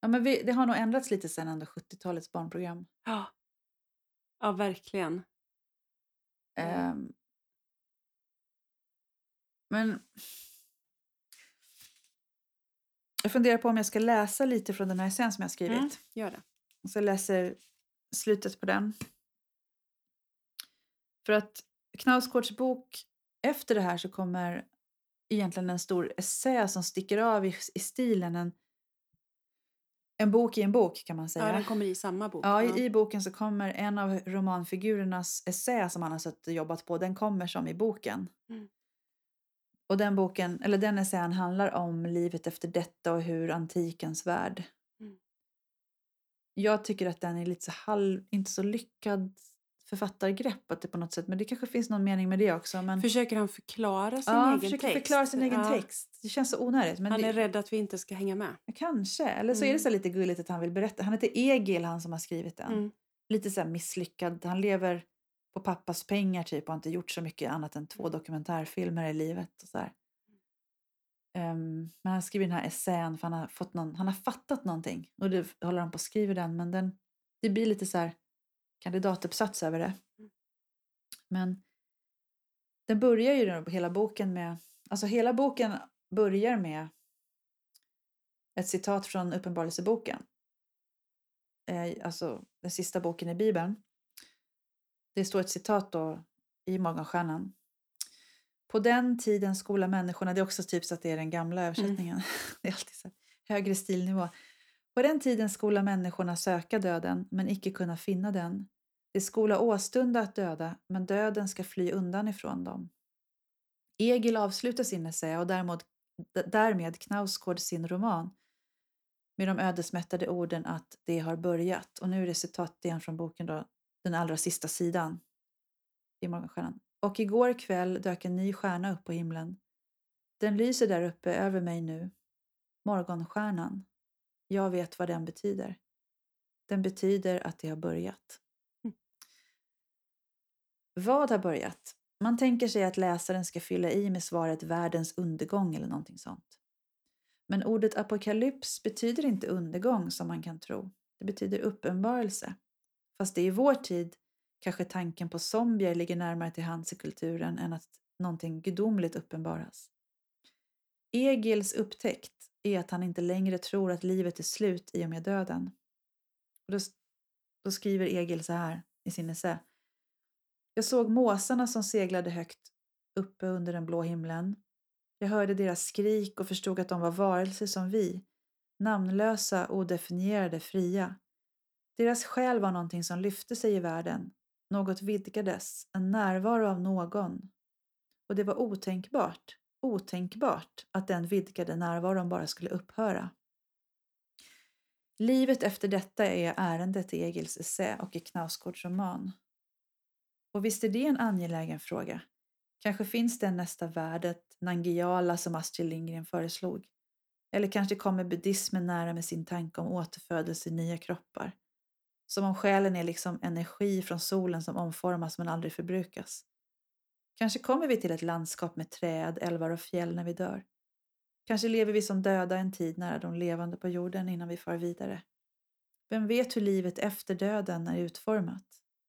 Ja, men vi, det har nog ändrats lite sen ändå 70-talets barnprogram. Ja, ja verkligen. Ehm. men jag funderar på om jag ska läsa lite från den här essän som jag har skrivit. Mm, gör det. Så jag läser slutet på den. För att Knausgårds bok, efter det här så kommer egentligen en stor essä som sticker av i, i stilen. En, en bok i en bok kan man säga. Ja, den kommer i samma bok. Ja, i, i boken så kommer en av romanfigurernas essä som han har suttit och jobbat på, den kommer som i boken. Mm. Och den boken, eller den essän handlar om livet efter detta och hur antikens värld. Mm. Jag tycker att den är lite så halv, inte så lyckad författargrepp att det på något sätt, men det kanske finns någon mening med det också. Men, Försöker han förklara sin ja, egen försöker text? förklara sin egen Ja, text. Det känns så onödigt. Men Han det, är rädd att vi inte ska hänga med. Kanske, eller så är det Mm. så lite gulligt att han vill berätta. Han heter Egil, han som har skrivit den Mm. lite så misslyckad. Han lever på pappas pengar typ och har inte gjort så mycket annat än två dokumentärfilmer i livet. Och så här. Ehm, men han skriver den här essän för han har, fått någon, han har fattat någonting. Och det håller han på att skriva den. Men den, det blir lite så här kandidatuppsats över det. Mm. Men den börjar ju hela boken med, alltså hela boken börjar med ett citat från Uppenbarelseboken. Eh, alltså den sista boken i Bibeln. Det står ett citat då i Morgonstjärnan. På den tiden skola människorna, det är också typ så att det är den gamla översättningen. Det är alltid så högre stilnivå. På den tiden skola människorna söka döden, men icke kunna finna den. De skola åstunda att döda, men döden ska fly undan ifrån dem. Egil avslutar sin essä och därmed, därmed Knausgård sin roman med de ödesmättade orden att det har börjat. Och nu är det citat igen från boken då, den allra sista sidan i Morgonstjärnan. Och igår kväll dök en ny stjärna upp på himlen. Den lyser där uppe över mig nu. Morgonstjärnan. Jag vet vad den betyder. Den betyder att det har börjat. Mm. Vad har börjat? Man tänker sig att läsaren ska fylla i med svaret världens undergång eller någonting sånt. Men ordet apokalyps betyder inte undergång som man kan tro. Det betyder uppenbarelse. Fast det i vår tid kanske tanken på zombier ligger närmare till hands i kulturen än att någonting gudomligt uppenbaras. Egils upptäckt är att han inte längre tror att livet är slut i och med döden. Och då, då skriver Egil så här i sin essä. Jag såg måsarna som seglade högt uppe under den blå himlen. Jag hörde deras skrik och förstod att de var varelser som vi, namnlösa, odefinierade, fria. Deras själ var någonting som lyfte sig i världen. Något vidgades, en närvaro av någon. Och det var otänkbart, otänkbart att den vidgade närvaron bara skulle upphöra. Livet efter detta är ärendet i Egils essä och i Knausgårds roman. Och visst är det en angelägen fråga. Kanske finns det nästa världet, Nangiala som Astrid Lindgren föreslog. Eller kanske kommer buddhismen nära med sin tanke om återfödelse i nya kroppar. Som om själen är liksom energi från solen som omformas men aldrig förbrukas. Kanske kommer vi till ett landskap med träd, älvar och fjäll när vi dör. Kanske lever vi som döda en tid nära de levande på jorden innan vi far vidare. Vem vet hur livet efter döden är utformat?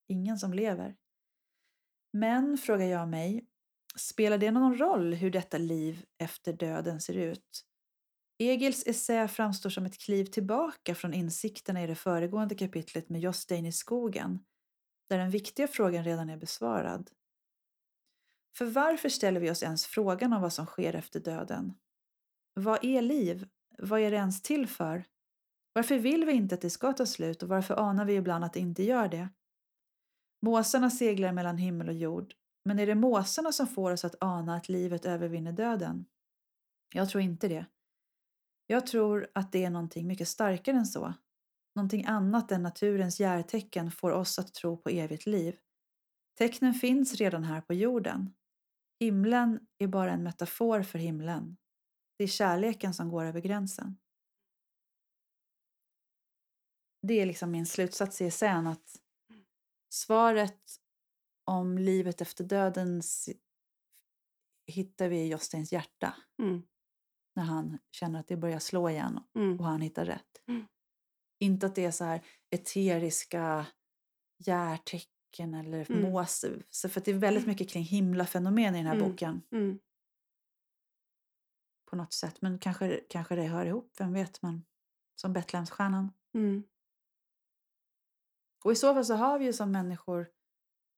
Ingen som lever. Men, frågar jag mig, spelar det någon roll hur detta liv efter döden ser ut? Egils essä framstår som ett kliv tillbaka från insikterna i det föregående kapitlet med Jostein i skogen, där den viktiga frågan redan är besvarad. För varför ställer vi oss ens frågan om vad som sker efter döden? Vad är liv? Vad är det ens till för? Varför vill vi inte att det ska ta slut och varför anar vi ibland att det inte gör det? Måsarna seglar mellan himmel och jord, men är det måsarna som får oss att ana att livet övervinner döden? Jag tror inte det. Jag tror att det är någonting mycket starkare än så. Någonting annat än naturens järtecken får oss att tro på evigt liv. Tecknen finns redan här på jorden. Himlen är bara en metafor för himlen. Det är kärleken som går över gränsen. Det är liksom min slutsats i essän att svaret om livet efter döden hittar vi i Josteins hjärta. Mm. När han känner att det börjar slå igen Mm. och han hittar rätt. Mm. Inte att det är så här eteriska järtecken eller Mm. måse. Så för det är väldigt mycket kring himlafenomen i den här Mm. boken Mm. på något sätt. Men kanske, kanske det hör ihop, vem vet. Men som Betlehemsstjärnan. Mm. Och i så fall så har vi ju som människor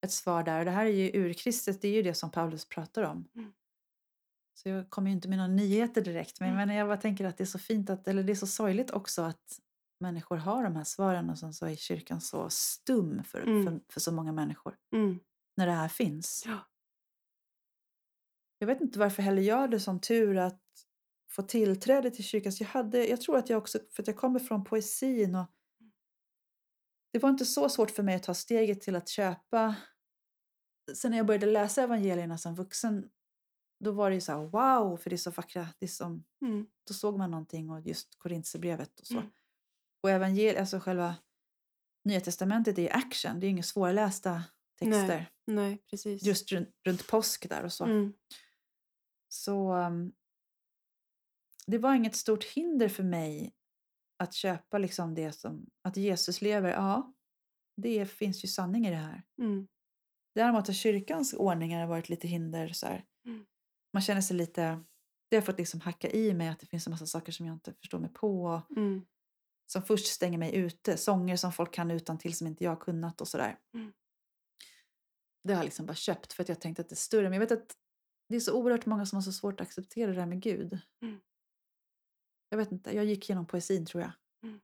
ett svar där. Och det här är ju urkristet, det är ju det som Paulus pratar om. Mm. Så jag kommer ju inte med några nyheter direkt. Men, Mm. men jag bara tänker att det är så fint, att, eller det är så sorgligt också att människor har de här svaren och sen så är kyrkan så stum för, Mm. för, för så många människor. Mm. När det här finns. Ja. Jag vet inte varför heller jag hade sån tur att få tillträde till kyrkan. Så jag, hade, jag tror att jag också, för att jag kommer från poesin och det var inte så svårt för mig att ta steget till att köpa. Sen när jag började läsa evangelierna som vuxen, då var det ju så här wow, för det är så vackra. Det är som, Mm. då såg man någonting och just Korintierbrevet och så. Mm. Och evangel, alltså själva Nya Testamentet är ju action, det är ju inga svårlästa texter. Nej, precis. Just runt, runt påsk där och så. Mm. Så um, det var inget stort hinder för mig att köpa liksom det som, att Jesus lever, ja, det finns ju sanning i det här. Mm. Däremot har kyrkans ordningar varit lite hinder. Så. Mm. Man känner sig lite, det har fått liksom hacka i mig att det finns en massa saker som jag inte förstår mig på. Och Mm. Som först stänger mig ute. Sånger som folk kan utan till som inte jag kunnat och sådär. Mm. Det har jag liksom bara köpt för att jag tänkte att det är större. Men jag vet att det är så oerhört många som har så svårt att acceptera det där med Gud. Mm. Jag vet inte, jag gick igenom poesin tror jag. Mm.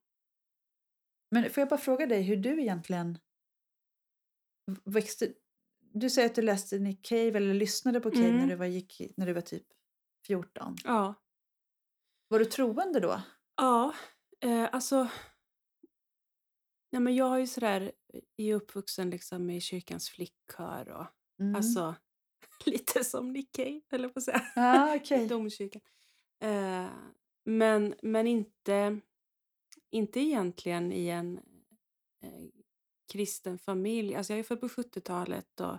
Men får jag bara fråga dig hur du egentligen växte... Du säger att du läste Nick Cave eller lyssnade på Cave Mm. när, du var, gick, när du var typ 14. Ja. Var du troende då? Ja, eh, alltså... Nej, men jag har ju sådär, är uppvuxen liksom i kyrkans flickkör och Mm. alltså lite som Nick Cave, eller på att säga. ah, i okej. domkyrkan. Eh, men, men inte, inte egentligen i en eh, kristen familj. Alltså jag är född på 70-talet och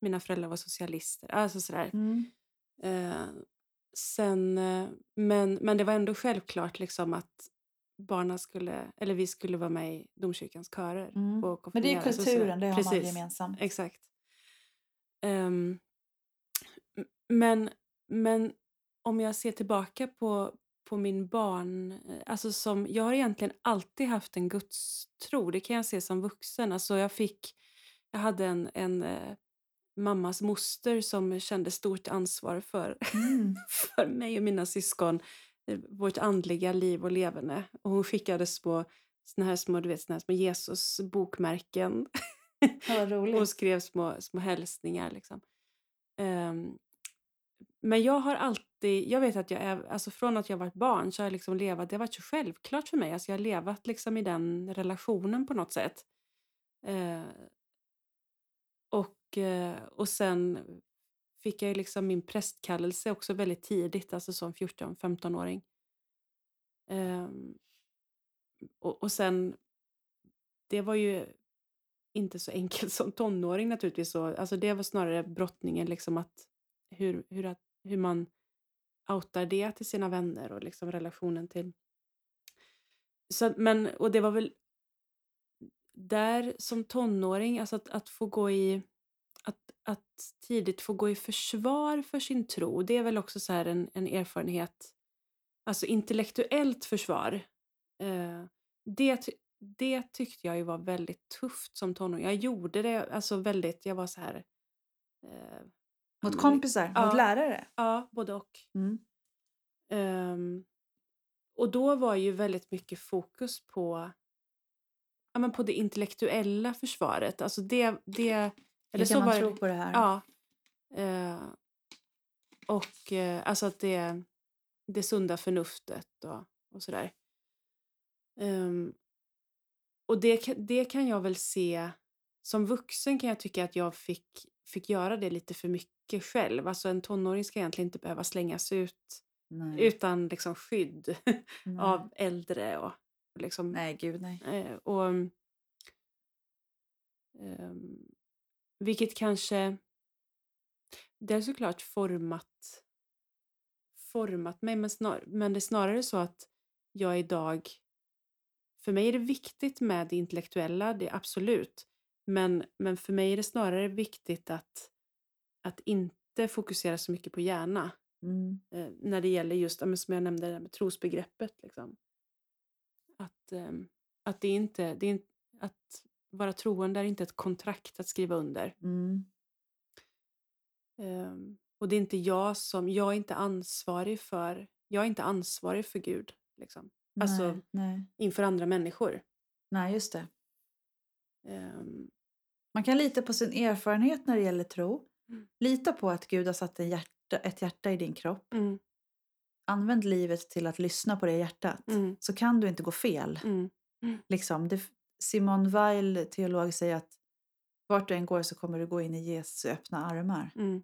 mina föräldrar var socialister. Alltså sådär. Mm. Eh, sen, eh, men, men det var ändå självklart liksom att barnen skulle, eller vi skulle vara med i domkyrkans körer. Mm. Och Men det är kulturen, det har man Precis. gemensamt. Exakt. Ehm, m- men, men om jag ser tillbaka på, på min barn... eh, Alltså som, jag har egentligen alltid haft en gudstro. Det kan jag se som vuxen. Alltså jag, fick, jag hade en, en eh, mammas moster som kände stort ansvar för, Mm. för mig och mina syskon. Eh, Vårt andliga liv och leverne. Och hon skickade små, såna här små, du vet, såna här små Jesus-bokmärken. Ja, och skrev små, små hälsningar. Liksom. Ehm, men jag har alltid, jag vet att jag är, alltså från att jag varit barn så har jag liksom levat, det har varit så självklart för mig. Alltså jag har levat liksom i den relationen på något sätt. Eh, och, eh, och sen fick jag ju liksom min prästkallelse också väldigt tidigt, alltså som 14-15-åring. Um, ehm, och, och sen, det var ju inte så enkelt som tonåring naturligtvis. Så, alltså det var snarare brottningen, liksom att hur, hur, att, hur man outar det till sina vänner och liksom relationen till... Så, men, och det var väl där som tonåring, alltså att, att få gå i... Att, att tidigt få gå i försvar för sin tro, det är väl också så här en, en erfarenhet alltså intellektuellt försvar, eh, det, det tyckte jag ju var väldigt tufft som tonåring. Jag gjorde det alltså väldigt, jag var så här... Eh, Mot men- kompisar, Ja. mot lärare. Ja, både och. Mm. Ehm, och då var ju väldigt mycket fokus på, ja, men på det intellektuella försvaret. Alltså det, det, eller så man var tro på det här? Ja. Eh, och eh, alltså att det, det sunda förnuftet och, och sådär. Ehm, och det, det kan jag väl se, som vuxen kan jag tycka att jag fick, fick göra det lite för mycket själv. Alltså en tonåring ska egentligen inte behöva slängas ut Nej. utan liksom skydd av äldre och och liksom Nej, gud nej. Eh, och, ehm, vilket kanske... Det har såklart format, format mig, men, snar, men det är snarare så att jag idag... För mig är det viktigt med det intellektuella, det är absolut. Men, men för mig är det snarare viktigt att, att inte fokusera så mycket på hjärna Mm. eh, när det gäller just, som jag nämnde, det där med trosbegreppet. Liksom. Att, ehm, att det inte, det är att vara troende är inte ett kontrakt att skriva under. Mm. Ehm, och det är inte jag som, jag är inte ansvarig för, jag är inte ansvarig för Gud. Liksom, Alltså- nej, nej. inför andra människor. nej, just det. Ehm, Man kan lita på sin erfarenhet när det gäller tro. Mm. Lita på att Gud har satt hjärta, ett hjärta i din kropp. mm, Använd livet till att lyssna på det hjärtat. mm, Så kan du inte gå fel. mm, Liksom. Det, Simon Weil, teolog, säger att vart du än går så kommer du gå in i Jesu öppna armar. mm,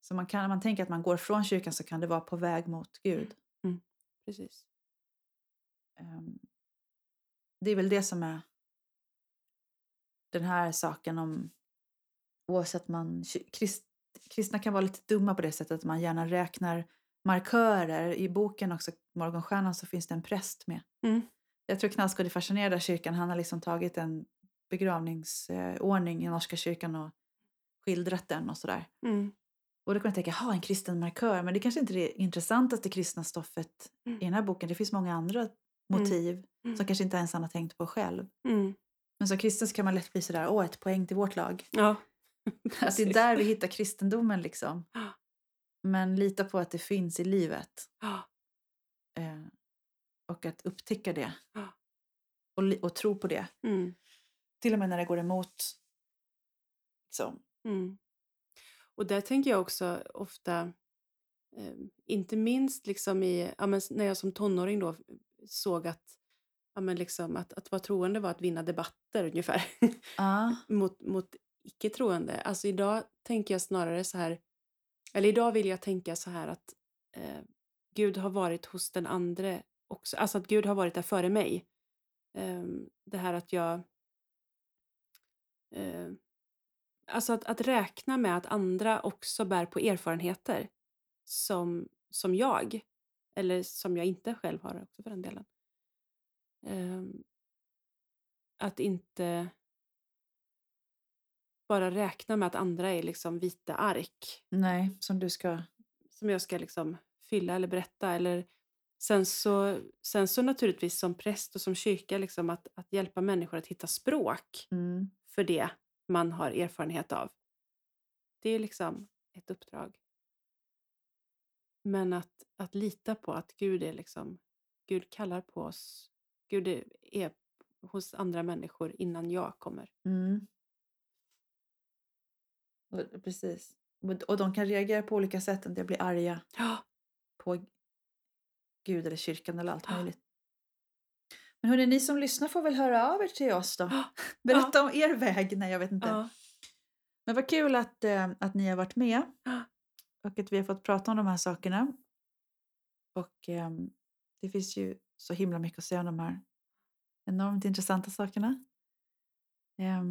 Så man kan, man tänker att man går från kyrkan så kan det vara på väg mot Gud. precis. Ehm, Det är väl det som är den här saken om oavsett man krist, kristna kan vara lite dumma på det sättet att man gärna räknar markörer. I boken också, Morgonstjärnan, så finns det en präst med. Mm. Jag tror Knausgård är fascinerad av kyrkan. Han har liksom tagit en begravningsordning i Norska kyrkan och skildrat den och sådär. Mm, Och då kan man tänka, ha en kristen markör. Men det kanske inte är det intressantaste kristna stoffet Mm. i den här boken. Det finns många andra motiv Mm. som kanske inte ens han har tänkt på själv. mm. Men som kristen så kan man lätt bli sådär, åh ett poäng till vårt lag. Ja, Att det är där vi hittar kristendomen liksom. Men lita på att det finns i livet. Eh, och att upptäcka det. Och, och tro på det. mm. Till och med när det går emot. Liksom. Mm. Och där tänker jag också ofta, eh, inte minst liksom i, ja, när jag som tonåring då såg att, ja, men liksom att, att vara troende var att vinna debatter ungefär Ja. mot, mot icke-troende. Alltså idag tänker jag snarare så här, eller idag vill jag tänka så här att eh, Gud har varit hos den andre också, alltså att Gud har varit där före mig. Eh, det här att jag eh, Alltså att, att räkna med att andra också bär på erfarenheter som, som jag. Eller som jag inte själv har också för den delen. Ehm, att inte bara räkna med att andra är liksom vita ark Nej, som du ska... som jag ska liksom fylla eller berätta. Eller sen, så, sen så naturligtvis som präst och som kyrka liksom att, att hjälpa människor att hitta språk Mm. för det man har erfarenhet av. Det är liksom ett uppdrag. Men att, att lita på att Gud är liksom, Gud kallar på oss. Gud är, är hos andra människor innan jag kommer. Mm. Precis. Och- de kan reagera på olika sätt. Att de blir arga Ja, på Gud eller kyrkan eller allt möjligt. Men hörni, ni som lyssnar får väl höra av er till oss då. Berätta om er väg. Nej, jag vet inte. Men vad kul att, eh, att ni har varit med. Och att vi har fått prata om de här sakerna. Och eh, det finns ju så himla mycket att säga om de här enormt intressanta sakerna. Eh,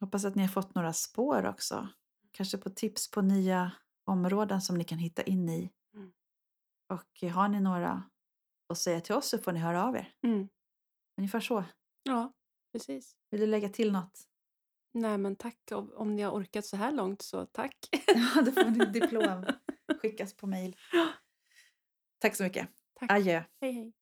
hoppas att ni har fått några spår också. Kanske på tips på nya områden som ni kan hitta in i. Mm. Och har ni några att säga till oss så får ni höra av er. mm. Ungefär så. ja, precis. Vill du lägga till något? Nej men tack om, om ni har orkat så här långt så tack. Ja, då får ni diplom skickas på mejl. Tack så mycket. Tack. Adjö. Hej hej.